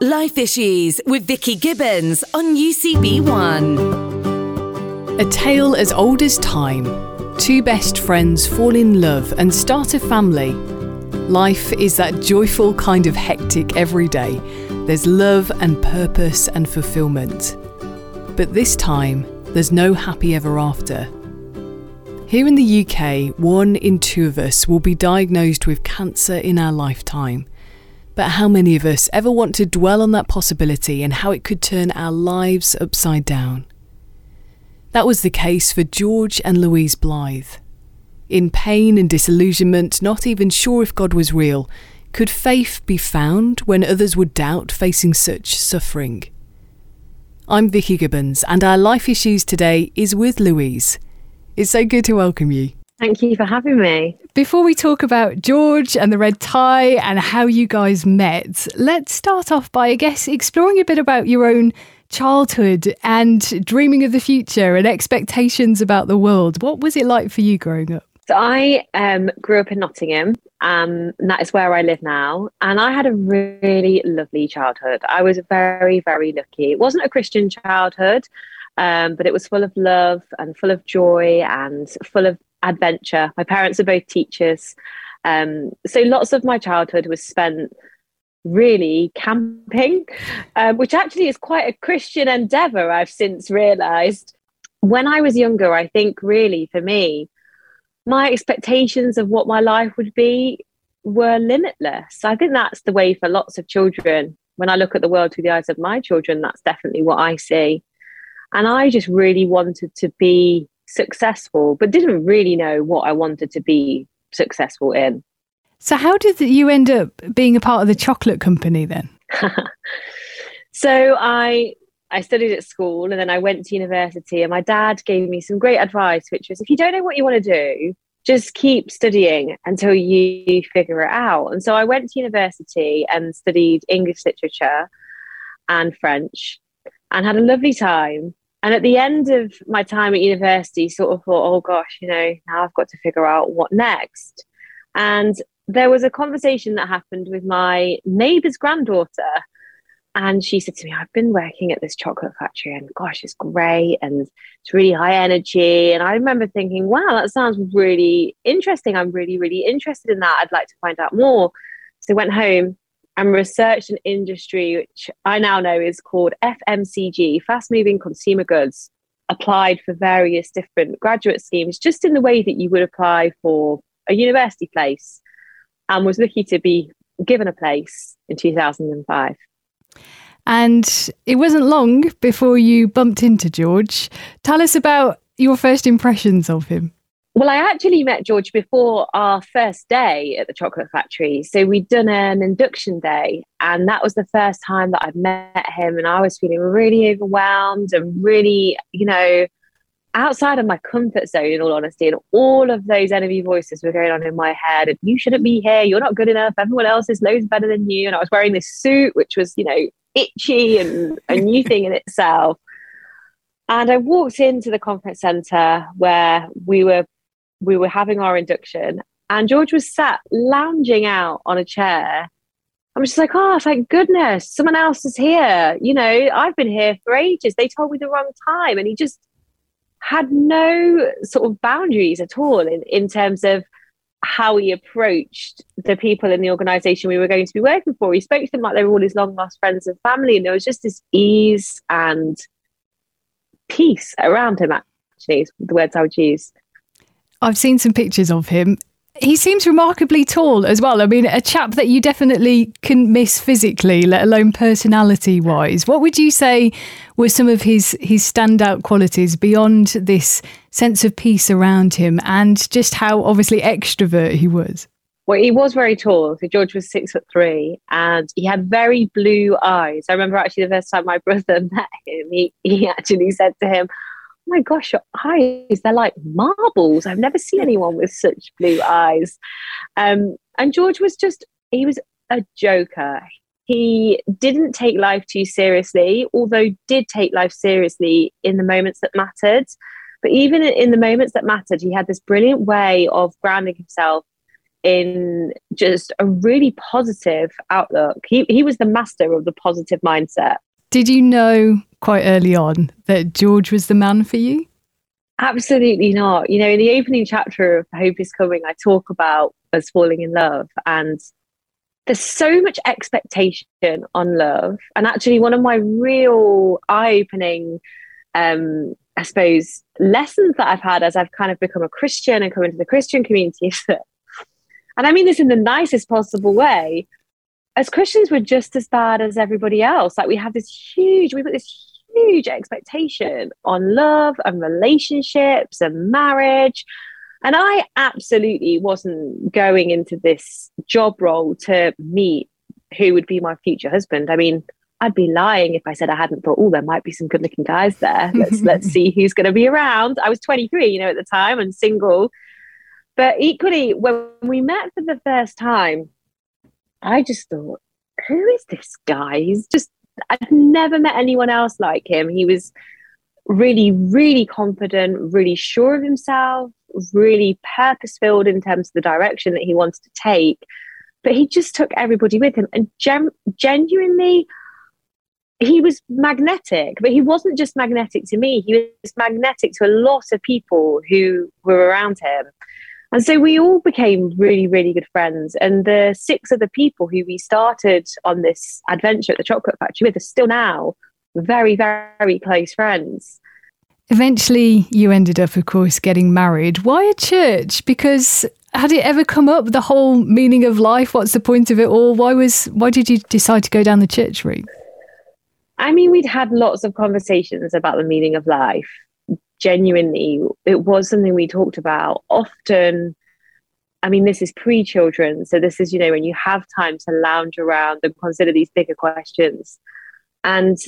Life Issues with Vicky Gibbons on UCB1. A tale as old as time. Two best friends fall in love and start a family. Life is that joyful kind of hectic every day. There's love and purpose and fulfillment. But this time, there's no happy ever after. Here in the UK, one in two of us will be diagnosed with cancer in our lifetime. But how many of us ever want to dwell on that possibility and how it could turn our lives upside down? That was the case for George and Louise Blythe. In pain and disillusionment, not even sure if God was real, could faith be found when others would doubt facing such suffering? I'm Vicky Gibbons, and our life issues today is with Louise. It's so good to welcome you. Thank you for having me. Before we talk about George and the red tie and how you guys met, let's start off by, I guess, exploring a bit about your own childhood and dreaming of the future and expectations about the world. What was it like for you growing up? So I um, grew up in Nottingham, um, and that is where I live now. And I had a really lovely childhood. I was very, very lucky. It wasn't a Christian childhood, um, but it was full of love and full of joy and full of adventure. My parents are both teachers. Um, so lots of my childhood was spent really camping, um, which actually is quite a Christian endeavor, I've since realized. When I was younger, I think really for me, my expectations of what my life would be were limitless. I think that's the way for lots of children. When I look at the world through the eyes of my children, that's definitely what I see. And I just really wanted to be successful, but didn't really know what I wanted to be successful in. So, how did you end up being a part of the chocolate company then? so, I I studied at school and then I went to university, and my dad gave me some great advice, which was if you don't know what you want to do, just keep studying until you figure it out. And so I went to university and studied English literature and French and had a lovely time. And at the end of my time at university, sort of thought, oh gosh, you know, now I've got to figure out what next. And there was a conversation that happened with my neighbour's granddaughter. And she said to me, I've been working at this chocolate factory and gosh, it's great and it's really high energy. And I remember thinking, wow, that sounds really interesting. I'm really, really interested in that. I'd like to find out more. So I went home and researched an industry which I now know is called FMCG, fast moving consumer goods, applied for various different graduate schemes, just in the way that you would apply for a university place, and was lucky to be given a place in 2005. And it wasn't long before you bumped into George. Tell us about your first impressions of him. Well, I actually met George before our first day at the chocolate factory. So we'd done an induction day, and that was the first time that I'd met him. And I was feeling really overwhelmed and really, you know, outside of my comfort zone, in all honesty. And all of those enemy voices were going on in my head. And you shouldn't be here. You're not good enough. Everyone else is loads better than you. And I was wearing this suit, which was, you know, itchy and a new thing in itself. And I walked into the conference center where we were we were having our induction, and George was sat lounging out on a chair. I'm just like, oh, thank goodness, someone else is here. You know, I've been here for ages. They told me the wrong time. And he just had no sort of boundaries at all in, in terms of how he approached the people in the organization we were going to be working for. He spoke to them like they were all his long lost friends and family. And there was just this ease and peace around him, actually, is the words I would use. I've seen some pictures of him. He seems remarkably tall as well. I mean, a chap that you definitely can miss physically, let alone personality wise. What would you say were some of his his standout qualities beyond this sense of peace around him and just how obviously extrovert he was? Well, he was very tall. So George was six foot three, and he had very blue eyes. I remember actually the first time my brother met him, he, he actually said to him, my gosh, your eyes, they're like marbles. I've never seen anyone with such blue eyes. Um, and George was just, he was a joker. He didn't take life too seriously, although did take life seriously in the moments that mattered. But even in the moments that mattered, he had this brilliant way of grounding himself in just a really positive outlook. He he was the master of the positive mindset. Did you know quite early on that George was the man for you? Absolutely not. You know, in the opening chapter of Hope is Coming, I talk about us falling in love and there's so much expectation on love. And actually, one of my real eye opening, um, I suppose, lessons that I've had as I've kind of become a Christian and come into the Christian community is that, and I mean this in the nicest possible way, as Christians, we're just as bad as everybody else. Like we have this huge, we've got this huge expectation on love and relationships and marriage and I absolutely wasn't going into this job role to meet who would be my future husband. I mean, I'd be lying if I said I hadn't thought, oh, there might be some good looking guys there. Let's let's see who's going to be around. I was 23, you know, at the time and single. But equally, when we met for the first time, I just thought, who is this guy? He's just, I've never met anyone else like him. He was really, really confident, really sure of himself, really purpose filled in terms of the direction that he wanted to take. But he just took everybody with him and gem- genuinely, he was magnetic, but he wasn't just magnetic to me, he was magnetic to a lot of people who were around him. And so we all became really, really good friends. And the six other people who we started on this adventure at the chocolate factory with are still now very, very close friends. Eventually, you ended up, of course, getting married. Why a church? Because had it ever come up the whole meaning of life? What's the point of it all? Why was why did you decide to go down the church route? I mean, we'd had lots of conversations about the meaning of life. Genuinely, it was something we talked about often. I mean, this is pre children. So, this is, you know, when you have time to lounge around and consider these bigger questions. And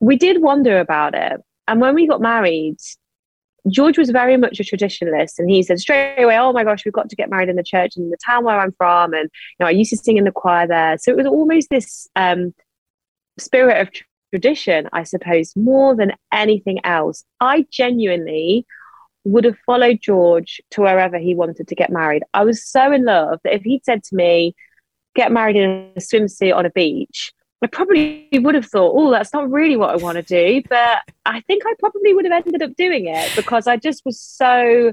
we did wonder about it. And when we got married, George was very much a traditionalist, and he said straight away, "Oh my gosh, we've got to get married in the church in the town where I'm from." And you know, I used to sing in the choir there, so it was almost this um, spirit of tradition, I suppose, more than anything else. I genuinely would have followed George to wherever he wanted to get married. I was so in love that if he'd said to me, "Get married in a swimsuit on a beach," I probably would have thought, oh, that's not really what I want to do. But I think I probably would have ended up doing it because I just was so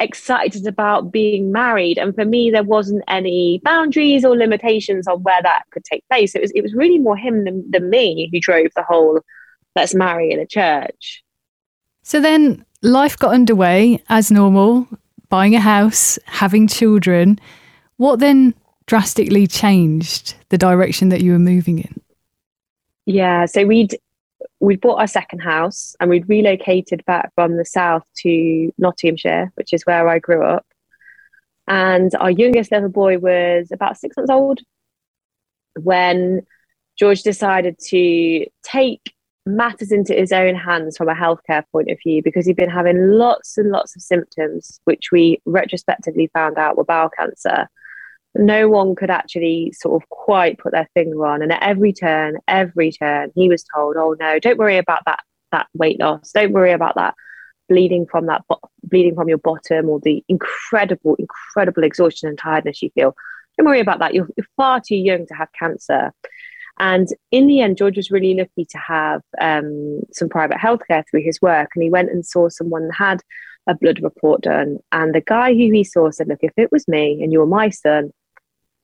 excited about being married. And for me, there wasn't any boundaries or limitations on where that could take place. It was it was really more him than, than me who drove the whole let's marry in a church. So then life got underway as normal, buying a house, having children. What then drastically changed the direction that you were moving in? Yeah, so we'd we'd bought our second house and we'd relocated back from the south to Nottinghamshire, which is where I grew up. And our youngest little boy was about six months old when George decided to take matters into his own hands from a healthcare point of view because he'd been having lots and lots of symptoms, which we retrospectively found out were bowel cancer no one could actually sort of quite put their finger on. And at every turn, every turn, he was told, "Oh no, don't worry about that that weight loss. Don't worry about that bleeding from that bo- bleeding from your bottom or the incredible, incredible exhaustion and tiredness you feel. Don't worry about that. You're, you're far too young to have cancer." And in the end, George was really lucky to have um, some private healthcare through his work. And he went and saw someone that had a blood report done. And the guy who he saw said, Look, if it was me and you were my son,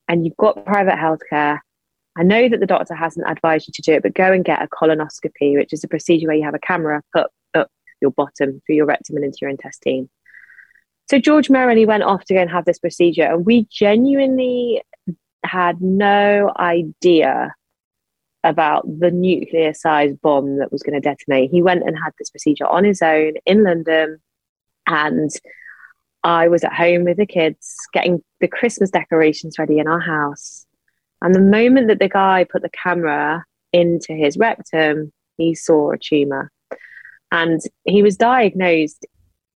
and you've got private healthcare, I know that the doctor hasn't advised you to do it, but go and get a colonoscopy, which is a procedure where you have a camera put up your bottom through your rectum and into your intestine. So George merrily went off to go and have this procedure, and we genuinely had no idea about the nuclear sized bomb that was going to detonate. He went and had this procedure on his own in London, and I was at home with the kids getting the Christmas decorations ready in our house. And the moment that the guy put the camera into his rectum, he saw a tumor. And he was diagnosed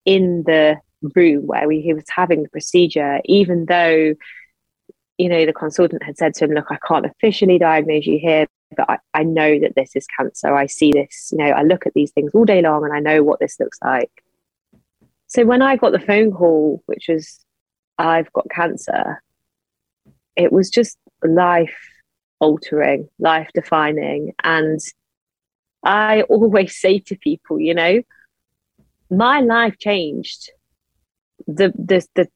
in the room where we, he was having the procedure, even though, you know, the consultant had said to him, Look, I can't officially diagnose you here, but I, I know that this is cancer. I see this, you know, I look at these things all day long and I know what this looks like. So when I got the phone call, which was I've got cancer, it was just life altering, life defining. And I always say to people, you know, my life changed. The, the, the,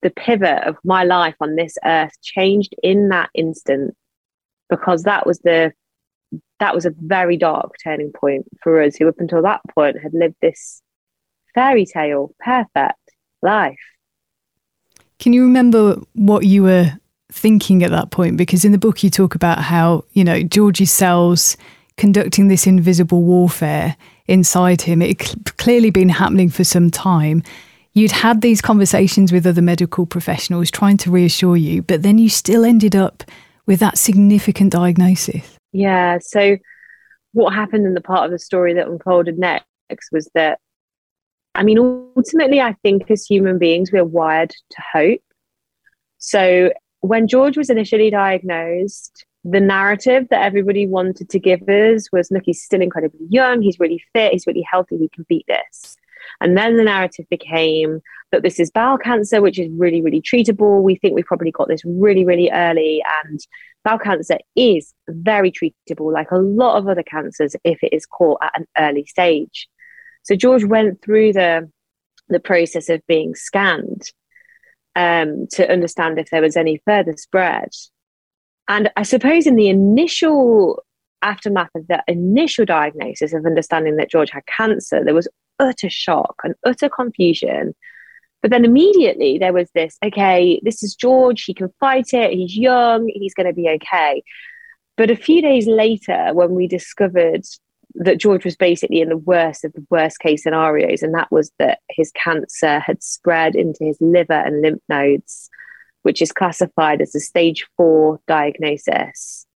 the pivot of my life on this earth changed in that instant because that was the that was a very dark turning point for us who up until that point had lived this fairy tale perfect life can you remember what you were thinking at that point? Because in the book, you talk about how, you know, George's cells conducting this invisible warfare inside him. It clearly been happening for some time. You'd had these conversations with other medical professionals trying to reassure you, but then you still ended up with that significant diagnosis. Yeah. So, what happened in the part of the story that unfolded next was that, I mean, ultimately, I think as human beings, we're wired to hope. So, when George was initially diagnosed, the narrative that everybody wanted to give us was look, he's still incredibly young, he's really fit, he's really healthy, he can beat this. And then the narrative became that this is bowel cancer, which is really, really treatable. We think we've probably got this really, really early. And bowel cancer is very treatable, like a lot of other cancers, if it is caught at an early stage. So George went through the the process of being scanned um, to understand if there was any further spread. And I suppose in the initial aftermath of the initial diagnosis of understanding that George had cancer, there was utter shock and utter confusion. But then immediately there was this okay, this is George, he can fight it, he's young, he's going to be okay. But a few days later, when we discovered that George was basically in the worst of the worst case scenarios, and that was that his cancer had spread into his liver and lymph nodes, which is classified as a stage four diagnosis.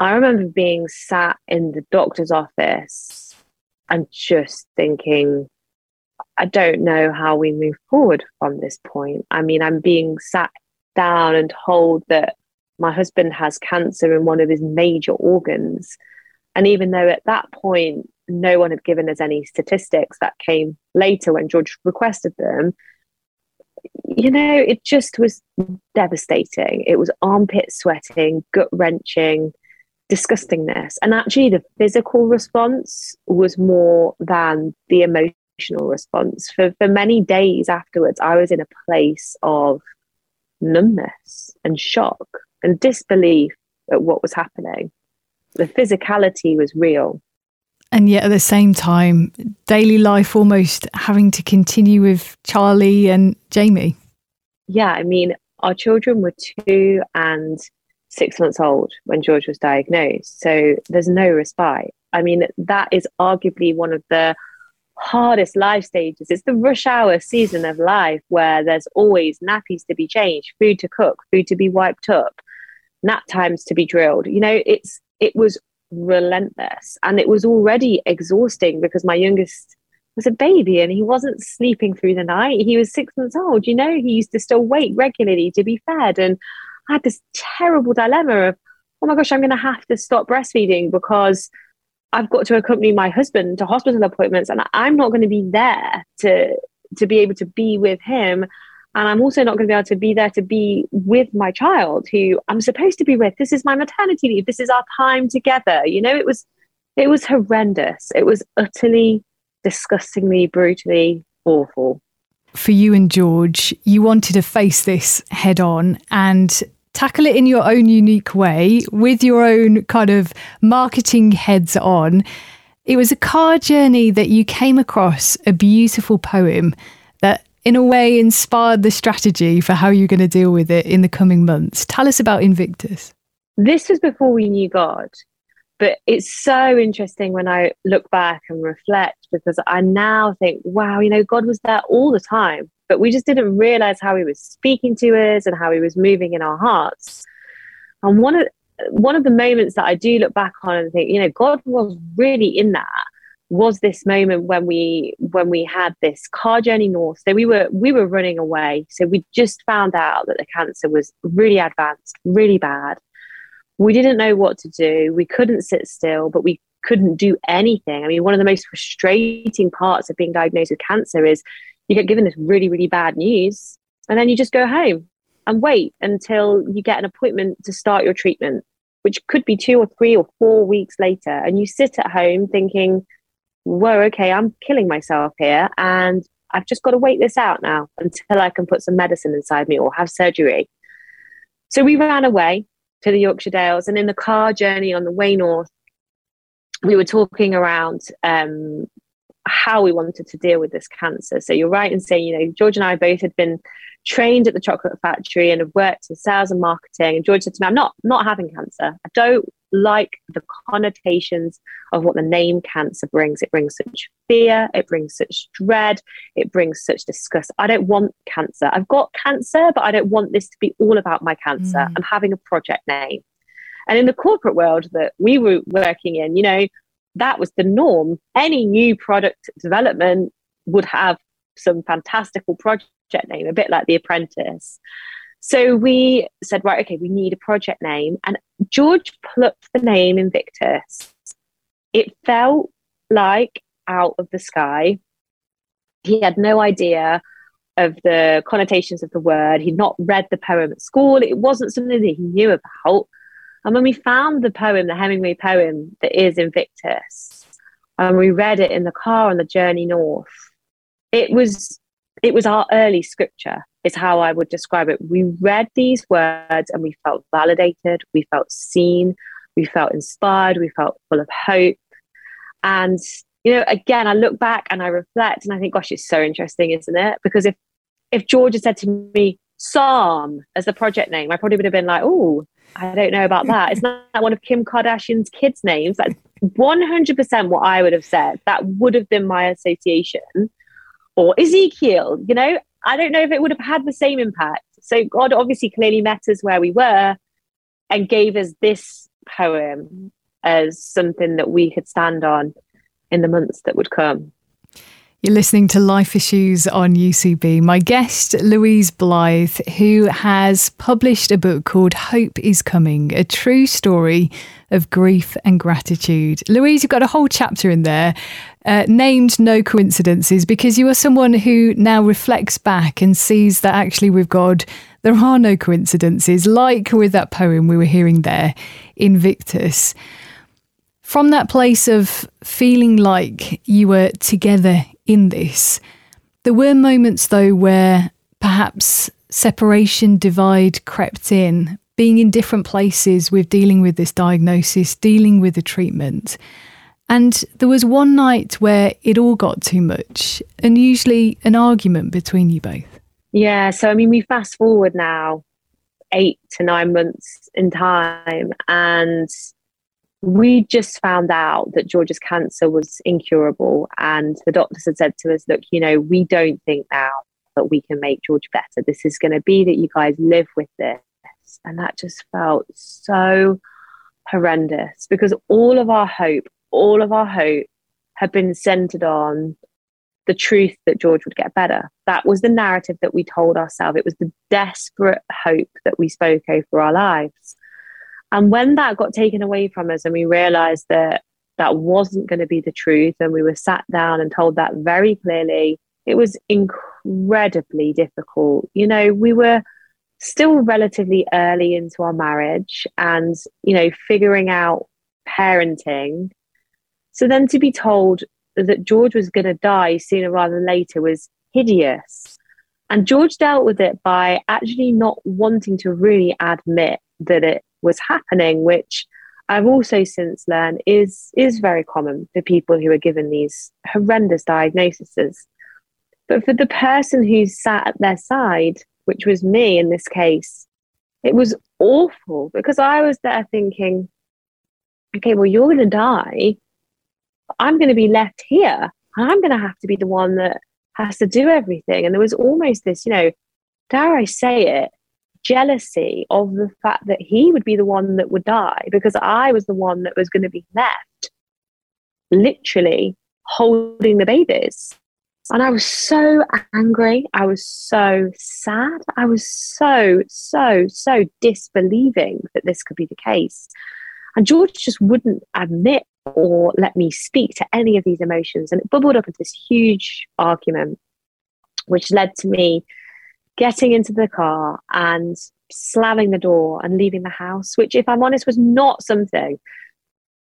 I remember being sat in the doctor's office and just thinking, I don't know how we move forward from this point. I mean, I'm being sat down and told that my husband has cancer in one of his major organs and even though at that point, no one had given us any statistics that came later when George requested them, you know, it just was devastating. It was armpit sweating, gut wrenching, disgustingness. And actually, the physical response was more than the emotional response. For, for many days afterwards, I was in a place of numbness and shock and disbelief at what was happening the physicality was real. And yet at the same time, daily life almost having to continue with Charlie and Jamie. Yeah, I mean, our children were two and six months old when George was diagnosed. So there's no respite. I mean, that is arguably one of the hardest life stages. It's the rush hour season of life where there's always nappies to be changed, food to cook, food to be wiped up, nap times to be drilled. You know, it's it was relentless and it was already exhausting because my youngest was a baby and he wasn't sleeping through the night. He was six months old, you know, he used to still wait regularly to be fed. And I had this terrible dilemma of, oh my gosh, I'm going to have to stop breastfeeding because I've got to accompany my husband to hospital appointments and I'm not going to be there to to be able to be with him and I'm also not going to be able to be there to be with my child who I'm supposed to be with. This is my maternity leave. This is our time together. You know, it was it was horrendous. It was utterly, disgustingly, brutally awful. For you and George, you wanted to face this head on and tackle it in your own unique way with your own kind of marketing heads on. It was a car journey that you came across a beautiful poem that in a way inspired the strategy for how you're going to deal with it in the coming months. Tell us about Invictus. This was before we knew God. But it's so interesting when I look back and reflect because I now think, wow, you know, God was there all the time, but we just didn't realize how He was speaking to us and how He was moving in our hearts. And one of one of the moments that I do look back on and think, you know, God was really in that was this moment when we when we had this car journey north. So we were we were running away. So we just found out that the cancer was really advanced really bad. We didn't know what to do. We couldn't sit still but we couldn't do anything. I mean one of the most frustrating parts of being diagnosed with cancer is you get given this really really bad news And then you just go home and wait until you get an appointment to start your treatment, which could be two or three or four weeks later. And you sit at home thinking, whoa, okay, I'm killing myself here. And I've just got to wait this out now until I can put some medicine inside me or have surgery. So we ran away to the Yorkshire Dales, and in the car journey on the way north, we were talking around um, how we wanted to deal with this cancer. So you're right in saying, you know, George and I both had been trained at the chocolate factory and have worked in sales and marketing. And George said to me, I'm not not having cancer. I don't like the connotations of what the name cancer brings. It brings such fear, it brings such dread, it brings such disgust. I don't want cancer. I've got cancer, but I don't want this to be all about my cancer. Mm. I'm having a project name. And in the corporate world that we were working in, you know, that was the norm. Any new product development would have some fantastical project name, a bit like The Apprentice. So we said, right, okay, we need a project name. And George plucked the name Invictus. It felt like out of the sky. He had no idea of the connotations of the word. He'd not read the poem at school. It wasn't something that he knew about. And when we found the poem, the Hemingway poem that is Invictus, and we read it in the car on the journey north, it was it was our early scripture is how I would describe it. We read these words and we felt validated, we felt seen, we felt inspired, we felt full of hope. And, you know, again, I look back and I reflect and I think, gosh, it's so interesting, isn't it? Because if if George had said to me, Psalm as the project name, I probably would have been like, oh, I don't know about that. It's not one of Kim Kardashian's kids' names. That's 100% what I would have said. That would have been my association. Or Ezekiel, you know, I don't know if it would have had the same impact. So God obviously clearly met us where we were and gave us this poem as something that we could stand on in the months that would come. You're listening to Life Issues on UCB. My guest, Louise Blythe, who has published a book called Hope is Coming, a true story of grief and gratitude. Louise, you've got a whole chapter in there uh, named No Coincidences because you are someone who now reflects back and sees that actually with God, there are no coincidences, like with that poem we were hearing there, Invictus. From that place of feeling like you were together in this. There were moments, though, where perhaps separation, divide crept in, being in different places with dealing with this diagnosis, dealing with the treatment. And there was one night where it all got too much, and usually an argument between you both. Yeah. So, I mean, we fast forward now eight to nine months in time, and we just found out that George's cancer was incurable. And the doctors had said to us, look, you know, we don't think now that we can make George better. This is going to be that you guys live with this. And that just felt so horrendous because all of our hope, all of our hope had been centered on the truth that George would get better. That was the narrative that we told ourselves. It was the desperate hope that we spoke over our lives. And when that got taken away from us and we realized that that wasn't going to be the truth, and we were sat down and told that very clearly, it was incredibly difficult. You know, we were still relatively early into our marriage and, you know, figuring out parenting. So then to be told that George was going to die sooner rather than later was hideous. And George dealt with it by actually not wanting to really admit that it was happening, which I've also since learned is is very common for people who are given these horrendous diagnoses. But for the person who sat at their side, which was me in this case, it was awful because I was there thinking, okay, well, you're going to die. I'm going to be left here. And I'm going to have to be the one that has to do everything. And there was almost this, you know, dare I say it, jealousy of the fact that he would be the one that would die because I was the one that was going to be left literally holding the babies. And I was so angry. I was so sad. I was so, so, so disbelieving that this could be the case. And George just wouldn't admit or let me speak to any of these emotions. And it bubbled up into this huge argument, which led to me getting into the car and slamming the door and leaving the house, which, if I'm honest, was not something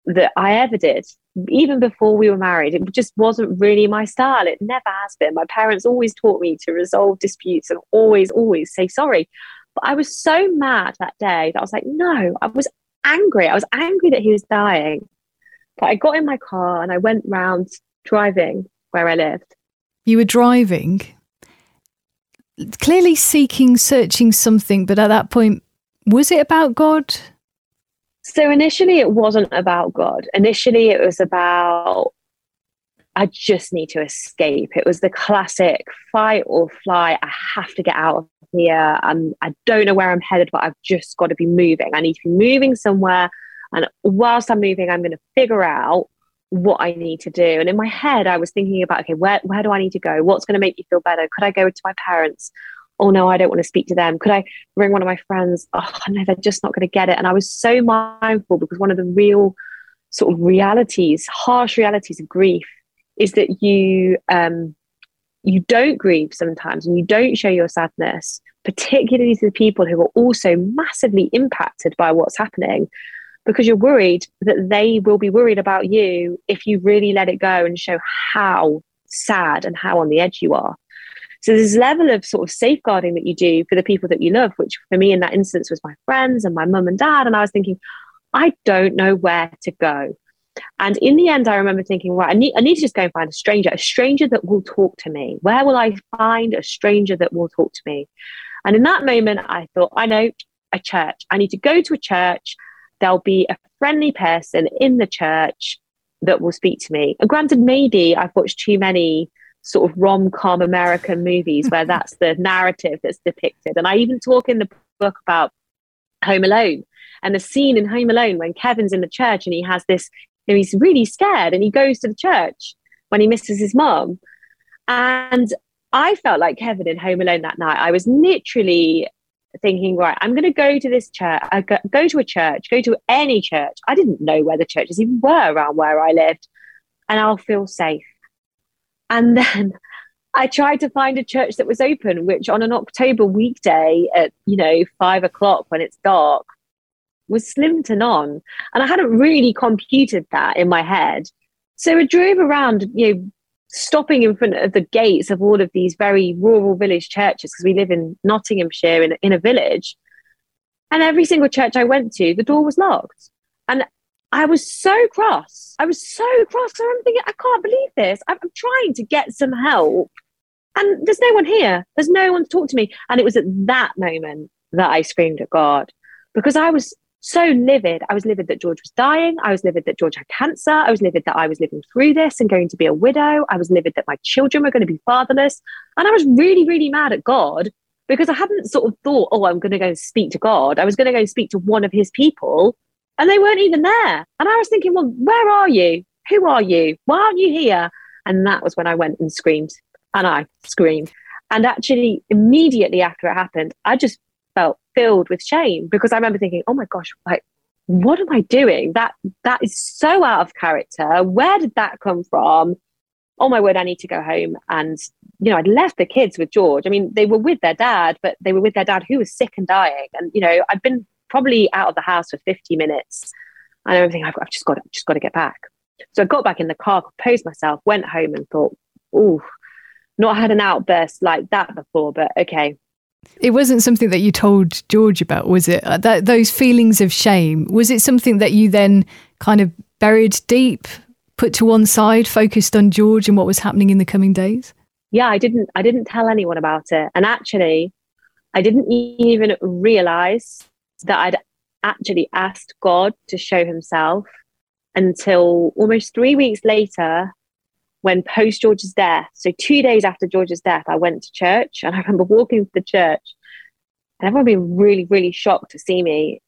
that I ever did. Even before we were married, it just wasn't really my style. It never has been. My parents always taught me to resolve disputes and always, always say sorry. But I was so mad that day that I was like, no, I was angry. I was angry that he was dying. But I got in my car and I went round driving where I lived. You were driving, clearly seeking, searching something, but at that point, was it about God? So initially, it wasn't about God. Initially, it was about I just need to escape. It was the classic fight or fly. I have to get out of here. I'm, I don't know where I'm headed, but I've just got to be moving. I need to be moving somewhere. And whilst I'm moving, I'm going to figure out what I need to do. And in my head, I was thinking about, okay, where, where do I need to go? What's going to make me feel better? Could I go to my parents? Oh no, I don't want to speak to them. Could I ring one of my friends? Oh no, they're just not going to get it. And I was so mindful because one of the real sort of realities, harsh realities of grief is that you um, you don't grieve sometimes and you don't show your sadness, particularly to the people who are also massively impacted by what's happening, because you're worried that they will be worried about you if you really let it go and show how sad and how on the edge you are. So this level of sort of safeguarding that you do for the people that you love, which for me in that instance was my friends and my mum and dad. And I was thinking, I don't know where to go. And in the end, I remember thinking, right, I need, I need to just go and find a stranger, a stranger that will talk to me. Where will I find a stranger that will talk to me? And in that moment, I thought, I know a church. I need to go to a church. There'll be a friendly person in the church that will speak to me. And granted, maybe I've watched too many sort of rom com American movies where that's the narrative that's depicted. And I even talk in the book about Home Alone and the scene in Home Alone when Kevin's in the church and he has this know, he's really scared and he goes to the church when he misses his mom. And I felt like Kevin in Home Alone that night. I was literally thinking, right, I'm going to go to this church, I go, go to a church, go to any church. I didn't know where the churches even were around where I lived, and I'll feel safe. And then I tried to find a church that was open, which on an October weekday at, you know, five o'clock when it's dark was slim to none. And I hadn't really computed that in my head. So I drove around, you know, stopping in front of the gates of all of these very rural village churches because we live in Nottinghamshire in, in a village. And every single church I went to, the door was locked. And I was so cross. I was so cross. I am thinking, I can't believe this. I'm, I'm trying to get some help. And there's no one here. There's no one to talk to me. And it was at that moment that I screamed at God because I was so livid. I was livid that George was dying. I was livid that George had cancer. I was livid that I was living through this and going to be a widow. I was livid that my children were going to be fatherless. And I was really, really mad at God because I hadn't sort of thought, oh, I'm going to go and speak to God. I was going to go and speak to one of his people and they weren't even there. And I was thinking, well, where are you? Who are you? Why aren't you here? And that was when I went and screamed. And I screamed. And actually, immediately after it happened, I just felt filled with shame because I remember thinking, oh my gosh, like, what am I doing? That that is so out of character. Where did that come from? Oh my word, I need to go home. And you know, I'd left the kids with George. I mean, they were with their dad, but they were with their dad who was sick and dying. And you know, I'd been probably out of the house for 50 minutes. And I think I've, I've just got to, just got to get back. So I got back in the car, composed myself, went home, and thought, oh, not had an outburst like that before, but okay, it wasn't something that you told George about, was it? Uh, that those feelings of shame was it something that you then kind of buried deep, put to one side, focused on George and what was happening in the coming days? Yeah, I didn't. I didn't tell anyone about it, and actually, I didn't even realize that I'd actually asked God to show Himself until almost three weeks later when post George's death, so two days after George's death, I went to church and I remember walking to the church and everyone being really, really shocked to see me.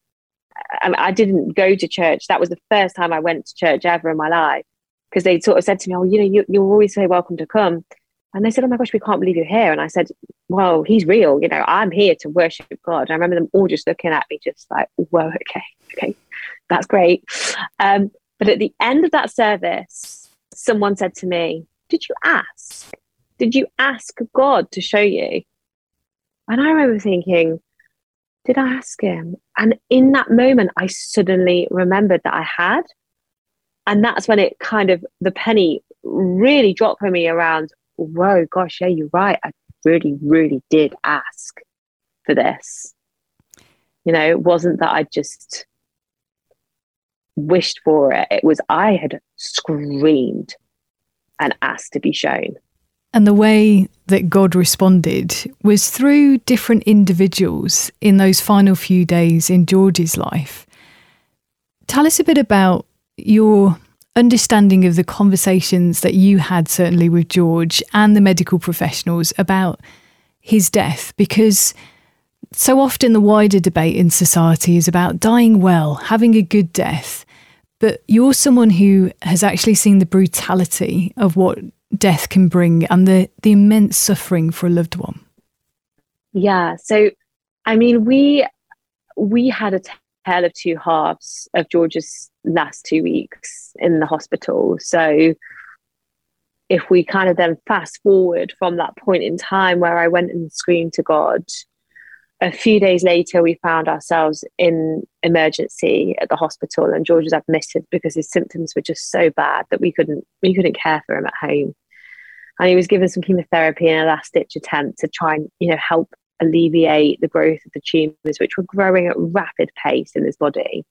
I, I didn't go to church. That was the first time I went to church ever in my life because they sort of said to me, Oh, you know, you, you're always so welcome to come. And they said, Oh my gosh, we can't believe you're here. And I said, Well, he's real. You know, I'm here to worship God. And I remember them all just looking at me, just like, Whoa, okay, okay, that's great. Um, but at the end of that service, someone said to me, Did you ask? Did you ask God to show you? And I remember thinking, did I ask him? And in that moment, I suddenly remembered that I had. And that's when it kind of, the penny really dropped for me around, whoa, gosh, yeah, you're right. I really, really did ask for this. You know, it wasn't that I just wished for it, it was I had screamed and asked to be shown. And the way that God responded was through different individuals in those final few days in George's life. Tell us a bit about your understanding of the conversations that you had, certainly with George and the medical professionals, about his death, because so often the wider debate in society is about dying well, having a good death. But you're someone who has actually seen the brutality of what death can bring and the, the immense suffering for a loved one. Yeah. So, I mean, we we had a tale of two halves of George's last two weeks in the hospital. So, if we kind of then fast forward from that point in time where I went and screamed to God a few days later, we found ourselves in emergency at the hospital, and George was admitted because his symptoms were just so bad that we couldn't we couldn't care for him at home. And he was given some chemotherapy and a last ditch attempt to try and you know help alleviate the growth of the tumors, which were growing at rapid pace in his body.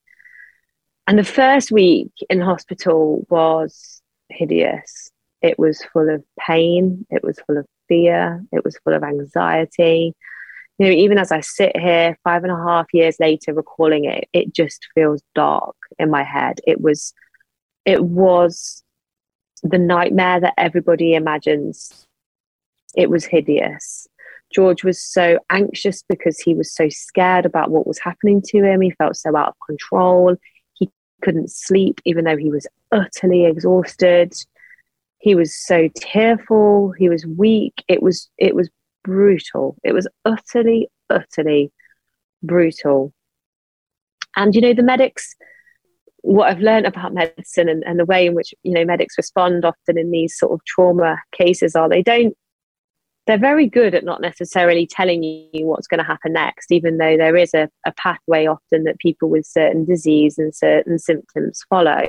And the first week in hospital was hideous. It was full of pain. It was full of fear. It was full of anxiety you know, even as I sit here five and a half years later recalling it, it just feels dark in my head. It was, it was the nightmare that everybody imagines. It was hideous. George was so anxious because he was so scared about what was happening to him. He felt so out of control. He couldn't sleep, even though he was utterly exhausted. He was so tearful. He was weak. It was it was brutal. It was utterly, utterly brutal. And, you know, the medics, what I've learned about medicine and, and the way in which, you know, medics respond often in these sort of trauma cases are they don't, they're very good at not necessarily telling you what's going to happen next, even though there is a, a pathway often that people with certain disease and certain symptoms follow.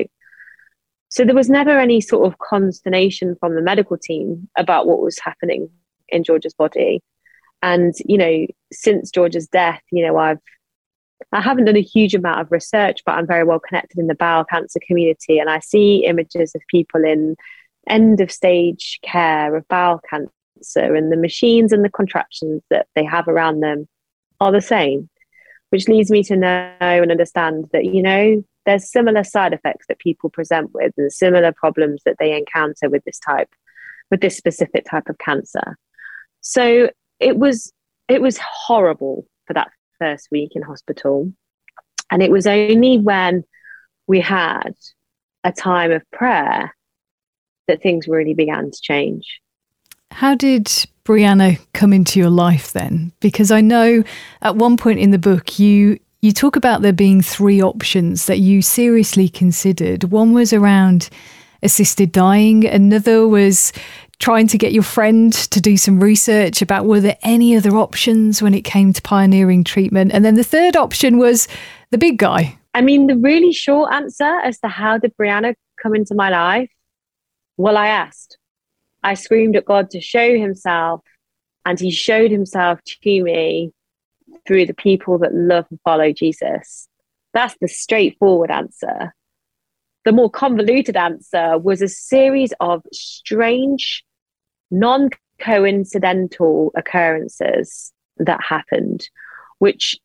So there was never any sort of consternation from the medical team about what was happening in George's body. And, you know, since George's death, you know, I've I haven't done a huge amount of research, but I'm very well connected in the bowel cancer community. And I see images of people in end of stage care of bowel cancer, and the machines and the contraptions that they have around them are the same, which leads me to know and understand that, you know, there's similar side effects that people present with and similar problems that they encounter with this type, with this specific type of cancer. So it was it was horrible for that first week in hospital. And it was only when we had a time of prayer that things really began to change. How did Brianna come into your life then? Because I know at one point in the book you you talk about there being three options that you seriously considered. One was around assisted dying, another was trying to get your friend to do some research about were there any other options when it came to pioneering treatment. And then the third option was the big guy. I mean, the really short answer as to how did Brianna come into my life? Well, I asked. I screamed at God to show himself, and he showed himself to me through the people that love and follow Jesus. That's the straightforward answer. The more convoluted answer was a series of strange, non coincidental occurrences that happened, which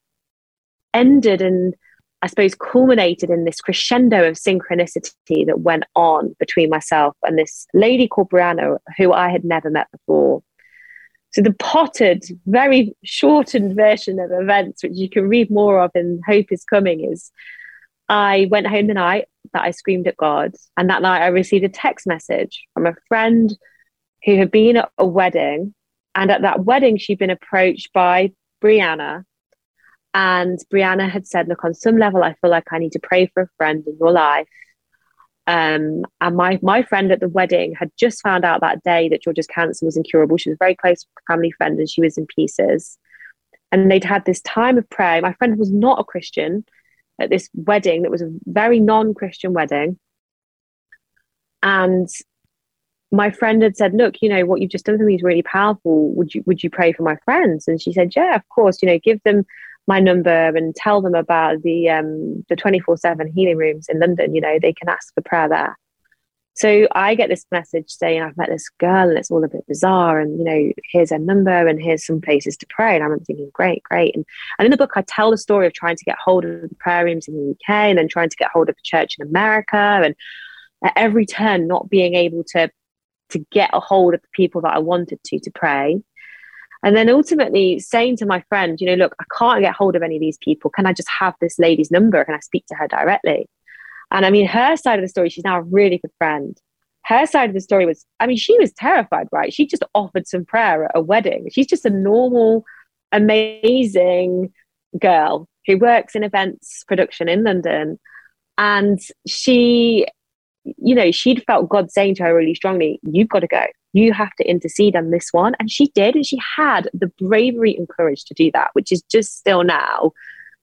ended and I suppose culminated in this crescendo of synchronicity that went on between myself and this lady called Brianna, who I had never met before. So the potted, very shortened version of events, which you can read more of in Hope is Coming, is I went home the night that I screamed at God. And that night I received a text message from a friend who had been at a wedding. And at that wedding, she'd been approached by Brianna. And Brianna had said, Look, on some level, I feel like I need to pray for a friend in your life. Um, and my, my friend at the wedding had just found out that day that George's cancer was incurable. She was very close family friend and she was in pieces. and they'd had this time of prayer. My friend was not a Christian at this wedding that was a very non Christian wedding. And my friend had said, Look, you know, what you've just done for me is really powerful. Would you would you pray for my friends? And she said, Yeah, of course, you know, give them my number and tell them about the um the 24-7 healing rooms in London. You know, they can ask for prayer there. So I get this message saying I've met this girl and it's all a bit bizarre and you know here's her number and here's some places to pray and I'm thinking great great and, and in the book I tell the story of trying to get hold of the prayer rooms in the UK and then trying to get hold of a church in America and at every turn not being able to to get a hold of the people that I wanted to to pray and then ultimately saying to my friend you know look I can't get hold of any of these people can I just have this lady's number can I speak to her directly and I mean, her side of the story, she's now a really good friend. Her side of the story was, I mean, she was terrified, right? She just offered some prayer at a wedding. She's just a normal, amazing girl who works in events production in London. And she, you know, she'd felt God saying to her really strongly, You've got to go. You have to intercede on this one. And she did. And she had the bravery and courage to do that, which is just still now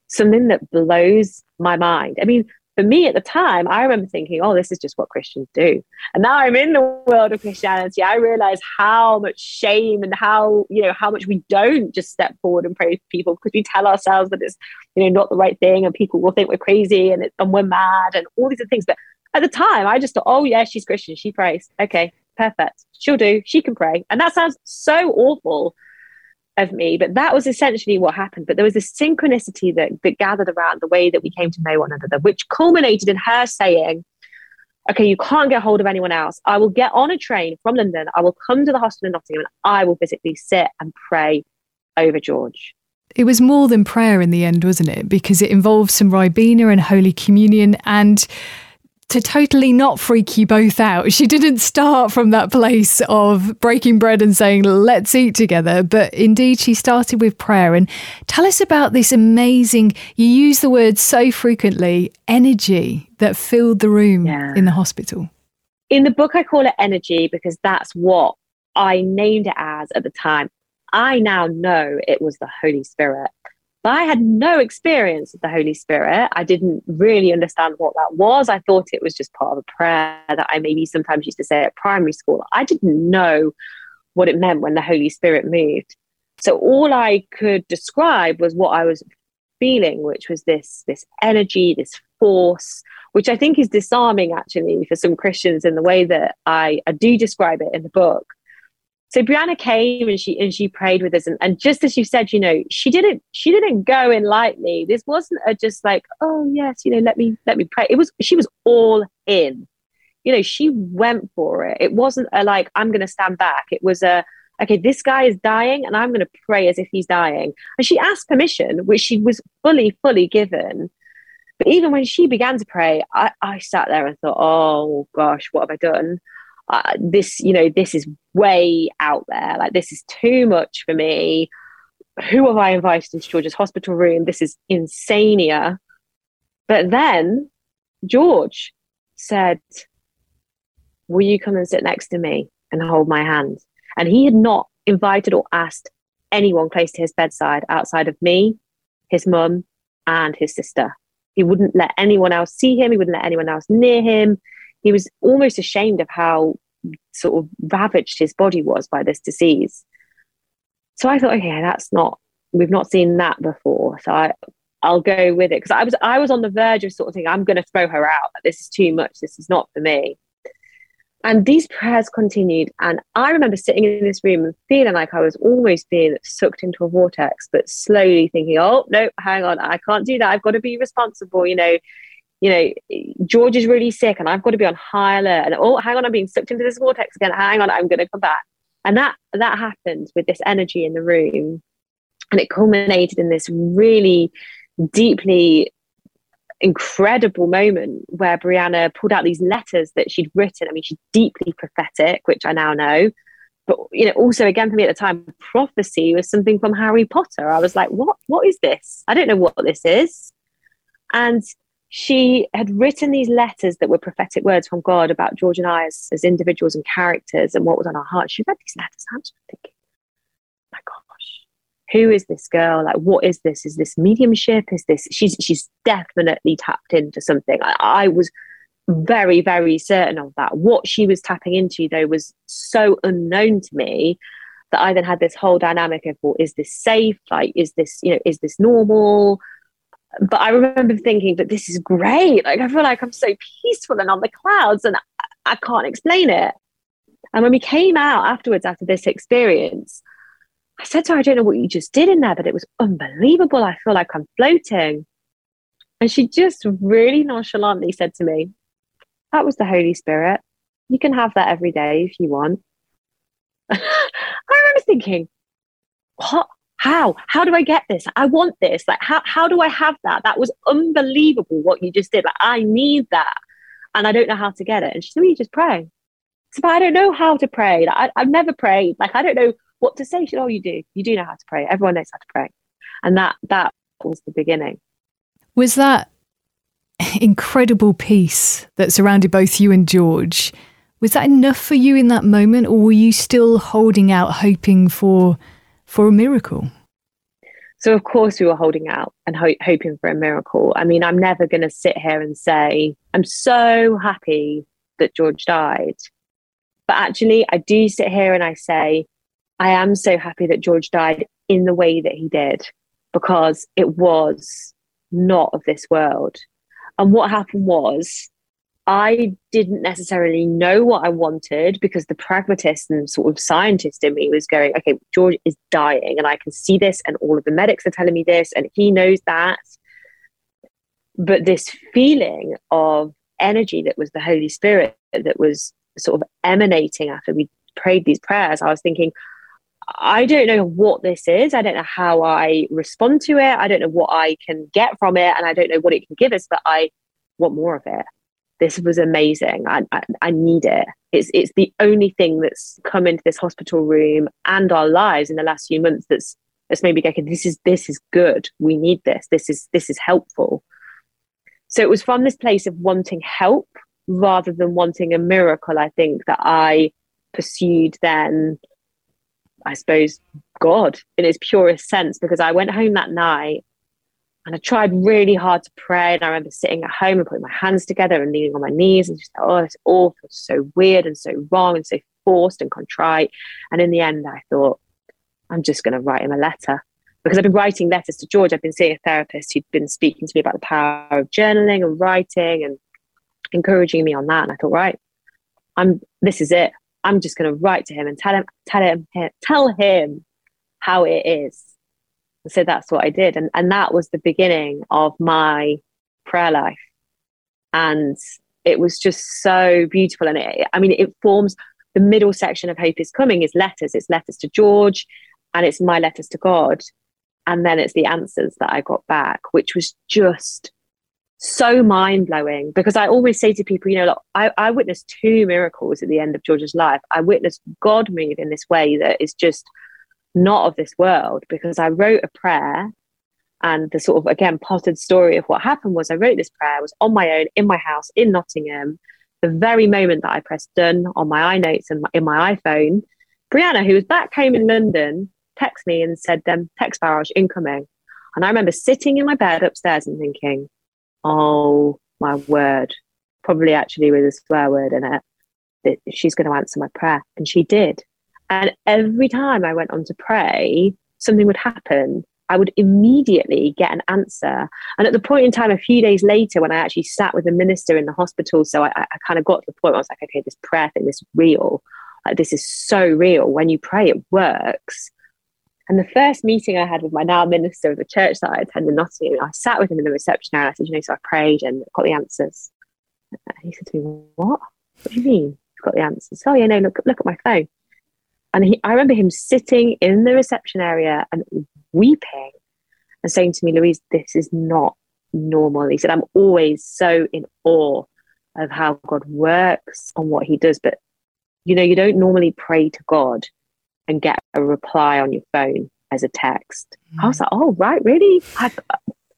something that blows my mind. I mean, for me at the time, I remember thinking, oh, this is just what Christians do. And now I'm in the world of Christianity. I realize how much shame and how, you know, how much we don't just step forward and pray for people because we tell ourselves that it's, you know, not the right thing and people will think we're crazy and, it, and we're mad and all these things. But at the time, I just thought, oh, yeah, she's Christian. She prays. Okay, perfect. She'll do. She can pray. And that sounds so awful of me. But that was essentially what happened. But there was this synchronicity that, that gathered around the way that we came to know one another, which culminated in her saying, Okay, you can't get hold of anyone else. I will get on a train from London. I will come to the hospital in Nottingham and I will physically sit and pray over George. It was more than prayer in the end, wasn't it? Because it involved some Ribena and Holy Communion and to totally not freak you both out. She didn't start from that place of breaking bread and saying, let's eat together, but indeed she started with prayer. And tell us about this amazing, you use the word so frequently, energy that filled the room yeah. in the hospital. In the book, I call it energy because that's what I named it as at the time. I now know it was the Holy Spirit. I had no experience of the Holy Spirit. I didn't really understand what that was. I thought it was just part of a prayer that I maybe sometimes used to say at primary school. I didn't know what it meant when the Holy Spirit moved. So all I could describe was what I was feeling, which was this, this energy, this force, which I think is disarming actually for some Christians in the way that I, I do describe it in the book so Brianna came and she and she prayed with us and, and just as you said you know she didn't she didn't go in lightly. This wasn't a just like oh yes you know let me let me pray. It was she was all in. You know she went for it. It wasn't a like i'm going to stand back. It was a okay this guy is dying and i'm going to pray as if he's dying. And she asked permission which she was fully fully given. But even when she began to pray i, I sat there and thought oh gosh what have i done uh, this you know this is way out there. Like this is too much for me. Who have i invited into george's hospital room? This is insania. But then george said will you come and sit next to me and hold my hand? And he had not invited or asked anyone close to his bedside outside of me his mum and his sister. He wouldn't let anyone else see him. He wouldn't let anyone else near him he was almost ashamed of how sort of ravaged his body was by this disease. So I thought, okay, that's not we've not seen that before. So I I'll go with it because I was I was on the verge of sort of thinking I'm going to throw her out. This is too much. This is not for me. And these prayers continued, and I remember sitting in this room and feeling like I was almost being sucked into a vortex, but slowly thinking, "Oh no, hang on, I can't do that. I've got to be responsible." You know, you know, George is really sick and I've got to be on high alert. And oh, hang on, I'm being sucked into this vortex again. Hang on, I'm going to come back. And that that happened with this energy in the room, and it culminated in this really deeply incredible moment where Brianna pulled out these letters that she'd written. I mean, she's deeply prophetic, which I now know. But you know, also again for me at the time, prophecy was something from Harry Potter. I was like, what? What is this? I don't know what this is. And she had written these letters that were prophetic words from God about George and I as, as individuals and characters and what was on our hearts. She read these letters. I'm just thinking, my gosh, who is this girl? Like, what is this? Is this mediumship? Is this, she's, she's definitely tapped into something. I, I was very, very certain of that. What she was tapping into, though, was so unknown to me that I then had this whole dynamic of, well, is this safe? Like, is this, you know, is this normal? But I remember thinking, but this is great. Like, I feel like I'm so peaceful and on the clouds, and I, can't explain it. And when we came out afterwards after this experience, I said to her, I don't know what you just did in there, but it was unbelievable. I feel like I'm floating. And she just really nonchalantly said to me, That was the Holy Spirit. You can have that every day if you want. I remember thinking, What? How? How do I get this? I want this. Like, how, how do I have that? That was unbelievable what you just did. Like, I need that. And I don't know how to get it. And she said, Well, you just pray. So, but I don't know how to pray. Like, I, I've never prayed. Like, I don't know what to say. She said, Oh, you do. You do know how to pray. Everyone knows how to pray. And that that was the beginning. Was that incredible peace that surrounded both you and George? Was that enough for you in that moment, or were you still holding out, hoping for for a miracle? So of course we were holding out and ho- hoping for a miracle. I mean, I'm never going to sit here and say I'm so happy that George died, but actually, I do sit here and I say I am so happy that George died in the way that he did because it was not of this world. And what happened was, I didn't necessarily know what I wanted because the pragmatist and sort of scientist in me was going, okay, George is dying, and I can see this, and all of the medics are telling me this, and he knows that. But this feeling of energy that was the Holy Spirit that was sort of emanating after we prayed these prayers, I was thinking, I don't know what this is. I don't know how I respond to it. I don't know what I can get from it. And I don't know what it can give us, but I want more of it. This was amazing. I, I, I need it. It's, it's the only thing that's come into this hospital room and our lives in the last few months that's, that's maybe like, this is, this is good. We need this. This is, this is helpful. So it was from this place of wanting help rather than wanting a miracle, I think, that I pursued then I suppose, God in its purest sense because I went home that night and I tried really hard to pray. And I remember sitting at home and putting my hands together and kneeling on my knees and just, oh, it's awful, so weird and so wrong and so forced and contrite. And in the end, I thought, I'm just going to write him a letter because I've been writing letters to George. I've been seeing a therapist who'd been speaking to me about the power of journaling and writing and encouraging me on that. And I thought, right, I'm this is it. I'm just going to write to him and tell him, tell him, tell him how it is. So that's what I did. And, and that was the beginning of my prayer life. And it was just so beautiful. And it, I mean, it forms the middle section of Hope is Coming is letters. It's letters to George and it's my letters to God. And then it's the answers that I got back, which was just so mind blowing because I always say to people, you know, like, I, I witnessed two miracles at the end of George's life. I witnessed God move in this way that is just not of this world because I wrote a prayer and the sort of again potted story of what happened was I wrote this prayer, I was on my own in my house in Nottingham. The very moment that I pressed done on my iNotes and in my iPhone, Brianna, who was back home in London, texted me and said, um, text barrage incoming. And I remember sitting in my bed upstairs and thinking, oh my word, probably actually with a swear word in it, that she's going to answer my prayer. And she did. And every time I went on to pray, something would happen. I would immediately get an answer. And at the point in time, a few days later, when I actually sat with a minister in the hospital, so I, I kind of got to the point where I was like, okay, this prayer thing is real. Like, this is so real. When you pray, it works. And the first meeting I had with my now minister of the church that I attended in Nottingham, I sat with him in the reception area. I said, you know, so I prayed and got the answers. And he said to me, what? What do you mean? You've got the answers? Oh, yeah, no, look, look at my phone. And he, I remember him sitting in the reception area and weeping and saying to me, Louise, this is not normal. He said, I'm always so in awe of how God works on what he does. But, you know, you don't normally pray to God and get a reply on your phone as a text. Mm. I was like, oh, right, really? I,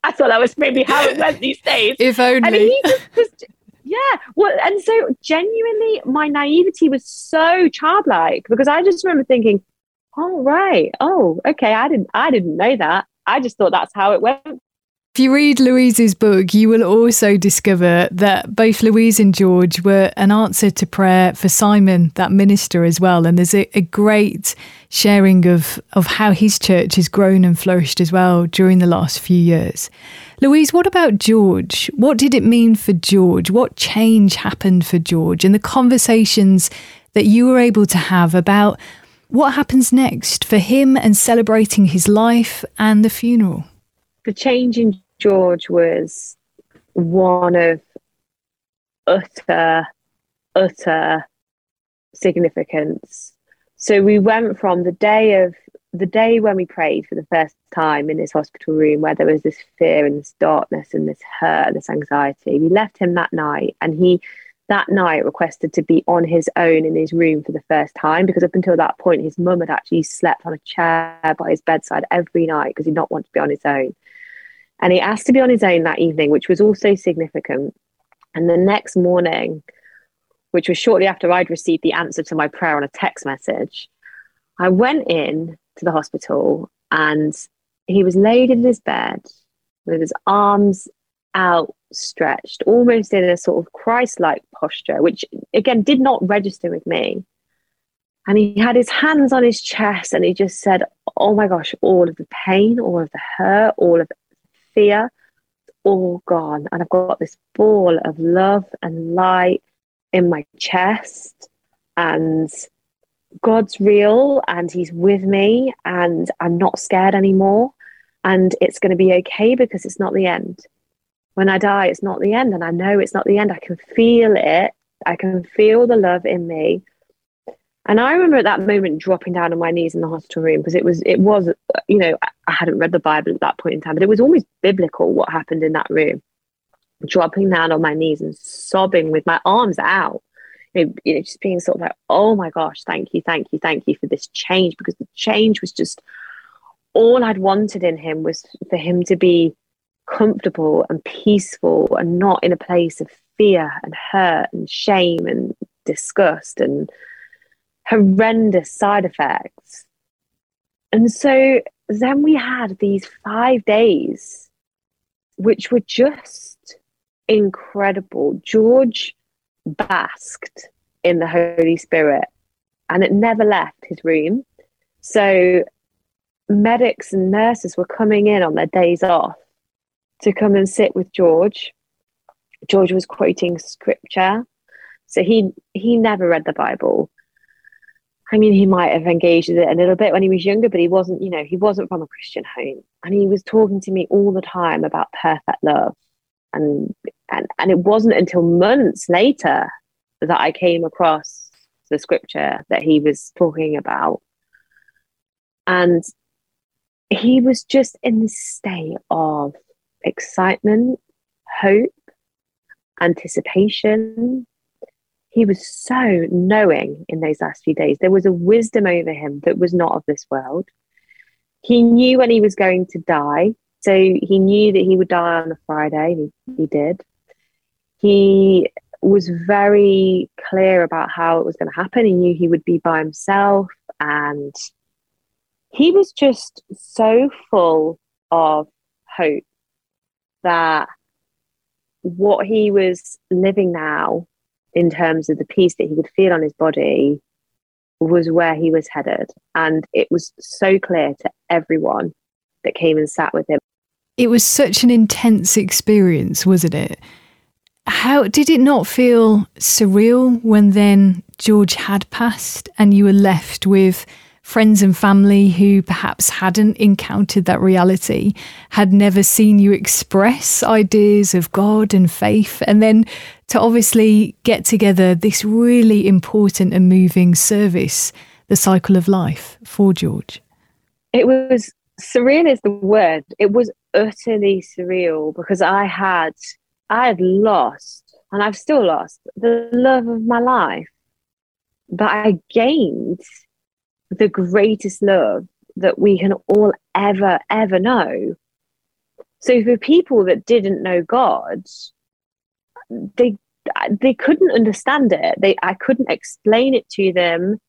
I thought that was maybe how it went these days. if only. Just, yeah. Well, and so genuinely, my naivety was so childlike because I just remember thinking, oh right. Oh okay. I didn't i didn't know that. I just thought that's how it went if you read Louise's book, you will also discover that both Louise and George were an answer to prayer for Simon, that minister, as well. And there's a, a, great sharing of, of how his church has grown and flourished as well during the last few years. Louise, what about George? What did it mean for George? What change happened for George? And the conversations that you were able to have about what happens next for him and celebrating his life and the funeral? The change in George was one of utter, utter significance. So we went from the day of the day when we prayed for the first time in his hospital room, where there was this fear and this darkness and this hurt and this anxiety. We left him that night, and he that night requested to be on his own in his room for the first time because up until that point, his mum had actually slept on a chair by his bedside every night because he did not want to be on his own. And he asked to be on his own that evening, which was also significant. And the next morning, which was shortly after I'd received the answer to my prayer on a text message, I went in to the hospital and he was laid in his bed with his arms outstretched, almost in a sort of Christ like posture, which again did not register with me. And he had his hands on his chest and he just said, Oh my gosh, all of the pain, all of the hurt, all of fear, oh all gone. And I've got this ball of love and light in my chest. And God's real and He's with me, and I'm not scared anymore. And it's going to be okay because it's not the end. When I die, it's not the end. And I know it's not the end. I can feel it. I can feel the love in me. And I remember at that moment dropping down on my knees in the hospital room because it was, it was, you know, I hadn't read the Bible at that point in time, but it was almost biblical what happened in that room. Dropping down on my knees and sobbing with my arms out you know, you know, just being sort of like, oh my gosh, thank you, thank you, thank you for this change because the change was just all I'd wanted in him was for him to be comfortable and peaceful and not in a place of fear and hurt and shame and disgust and horrendous side effects. And so then we had these five days, which were just incredible. George basked in the Holy Spirit and it never left his room. So medics and nurses were coming in on their days off to come and sit with George. George was quoting scripture. So he he never read the Bible. I mean, he might have engaged with it a little bit when he was younger, but he wasn't, you know, he wasn't from a Christian home. And he was talking to me all the time about perfect love and and and it wasn't until months later that I came across the scripture that he was talking about. And he was just in this state of excitement, hope, anticipation. He was so knowing in those last few days. There was a wisdom over him that was not of this world. He knew when he was going to die. So he knew that he would die on a Friday. He, he did. He was very clear about how it was going to happen. He knew he would be by himself. And he was just so full of hope that what he was living now, in terms of the peace that he could feel on his body, was where he was headed. And it was so clear to everyone that came and sat with him. It was such an intense experience, wasn't it? How did it not feel surreal when then George had passed and you were left with friends and family who perhaps hadn't encountered that reality, had never seen you express ideas of God and faith, and then to obviously get together this really important and moving service, the cycle of life for George? It was surreal, is the word. It was utterly surreal because I had I had lost, and I've still lost, the love of my life. But I gained the greatest love that we can all ever, ever know. So for people that didn't know God, they they couldn't understand it. They I couldn't explain it to them.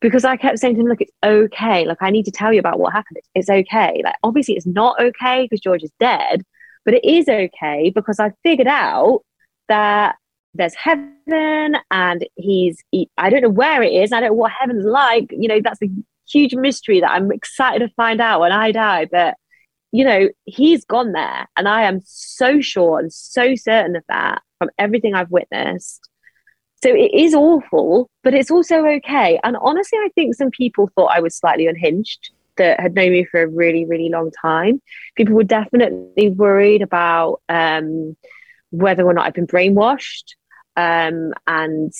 because I kept saying to him, look, it's okay. Like, I need to tell you about what happened. It's okay. Like, obviously, it's not okay because George is dead, but it is okay because I figured out that there's heaven and he's, he, I don't know where it is. I don't know what heaven's like. You know, that's a huge mystery that I'm excited to find out when I die. But, you know, he's gone there. And I am so sure and so certain of that from everything I've witnessed. So it is awful, but it's also okay. And honestly, I think some people thought I was slightly unhinged that had known me for a really, really long time. People were definitely worried about um, whether or not I've been brainwashed. Um, and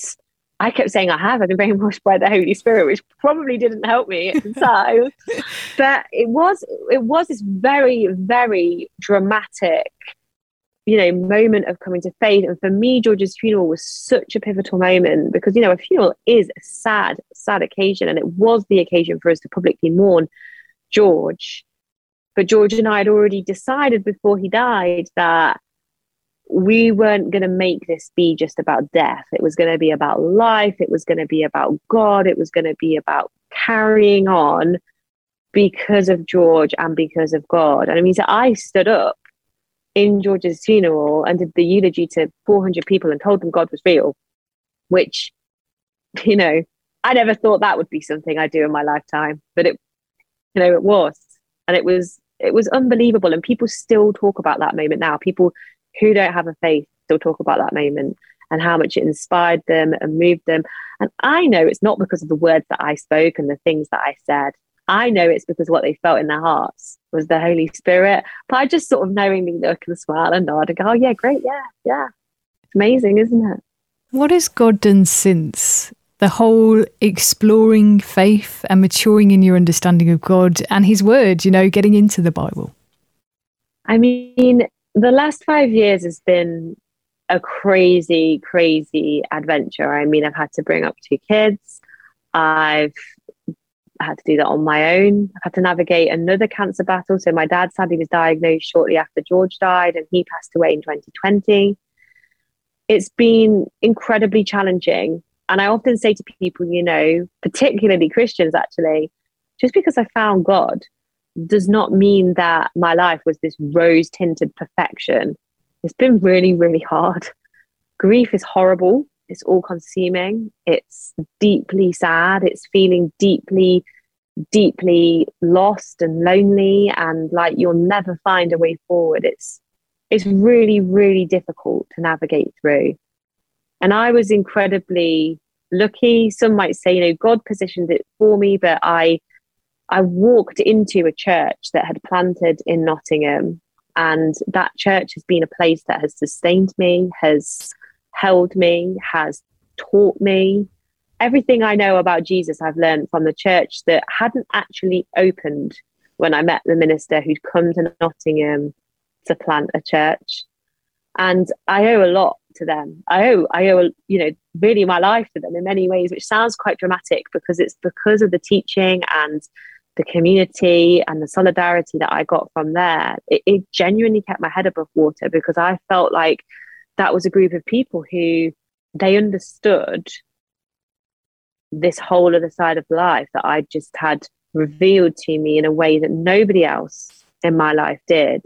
I kept saying I have. I've been brainwashed by the Holy Spirit, which probably didn't help me at the time. but it was it was this very, very dramatic you know moment of coming to faith and for me george's funeral was such a pivotal moment because you know a funeral is a sad sad occasion and it was the occasion for us to publicly mourn george but george and i had already decided before he died that we weren't going to make this be just about death. It was going to be about life. It was going to be about god. It was going to be about carrying on because of george and because of god. And i mean so i stood up in George's funeral and did the eulogy to 400 people and told them God was real, which, you know, I never thought that would be something I'd do in my lifetime, but it, you know, it was, and it was, it was unbelievable. And people still talk about that moment now. People who don't have a faith still talk about that moment and how much it inspired them and moved them. And I know it's not because of the words that I spoke and the things that I said. I know it's because what they felt in their hearts was the Holy Spirit. But I just sort of knowingly look and smile and nod and go, oh, yeah, great. Yeah, yeah. It's amazing, isn't it? What has God done since? The whole exploring faith and maturing in your understanding of God and His Word, you know, getting into the Bible. I mean, the last five years has been a crazy, crazy adventure. I mean, I've had to bring up two kids. I've had to do that on my own. I've had to navigate another cancer battle. So my dad sadly was diagnosed shortly after George died, and he passed away in 2020. It's been incredibly challenging. And I often say to people, you know, particularly Christians actually, just because I found God does not mean that my life was this rose tinted perfection. It's been really, really hard. Grief is horrible. It's all consuming. It's deeply sad. It's feeling deeply deeply lost and lonely and like you'll never find a way forward. It's it's really really difficult to navigate through. And i was incredibly lucky. Some might say you know god positioned it for me but i i walked into a church that had planted in nottingham and that church has been a place that has sustained me has held me, has taught me. Everything I know about Jesus, I've learned from the church that hadn't actually opened when I met the minister who'd come to Nottingham to plant a church. And I owe a lot to them. I owe, I owe, you know, really my life to them in many ways, which sounds quite dramatic because it's because of the teaching and the community and the solidarity that I got from there. It, it genuinely kept my head above water because I felt like that was a group of people who they understood this whole other side of life that I just had revealed to me in a way that nobody else in my life did.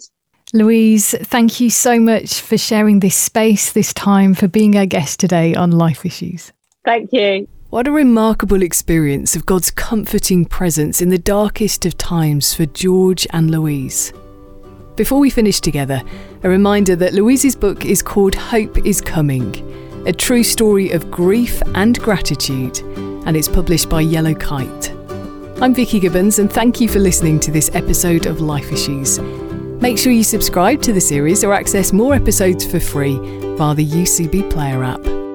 Louise, thank you so much for sharing this space, this time, for being our guest today on Life Issues. Thank you. What a remarkable experience of God's comforting presence in the darkest of times for George and Louise. Before we finish together, a reminder that Louise's book is called Hope is Coming, a true story of grief and gratitude, and it's published by Yellow Kite. I'm Vicky Gibbons, and thank you for listening to this episode of Life Issues. Make sure you subscribe to the series or access more episodes for free via the UCB Player app.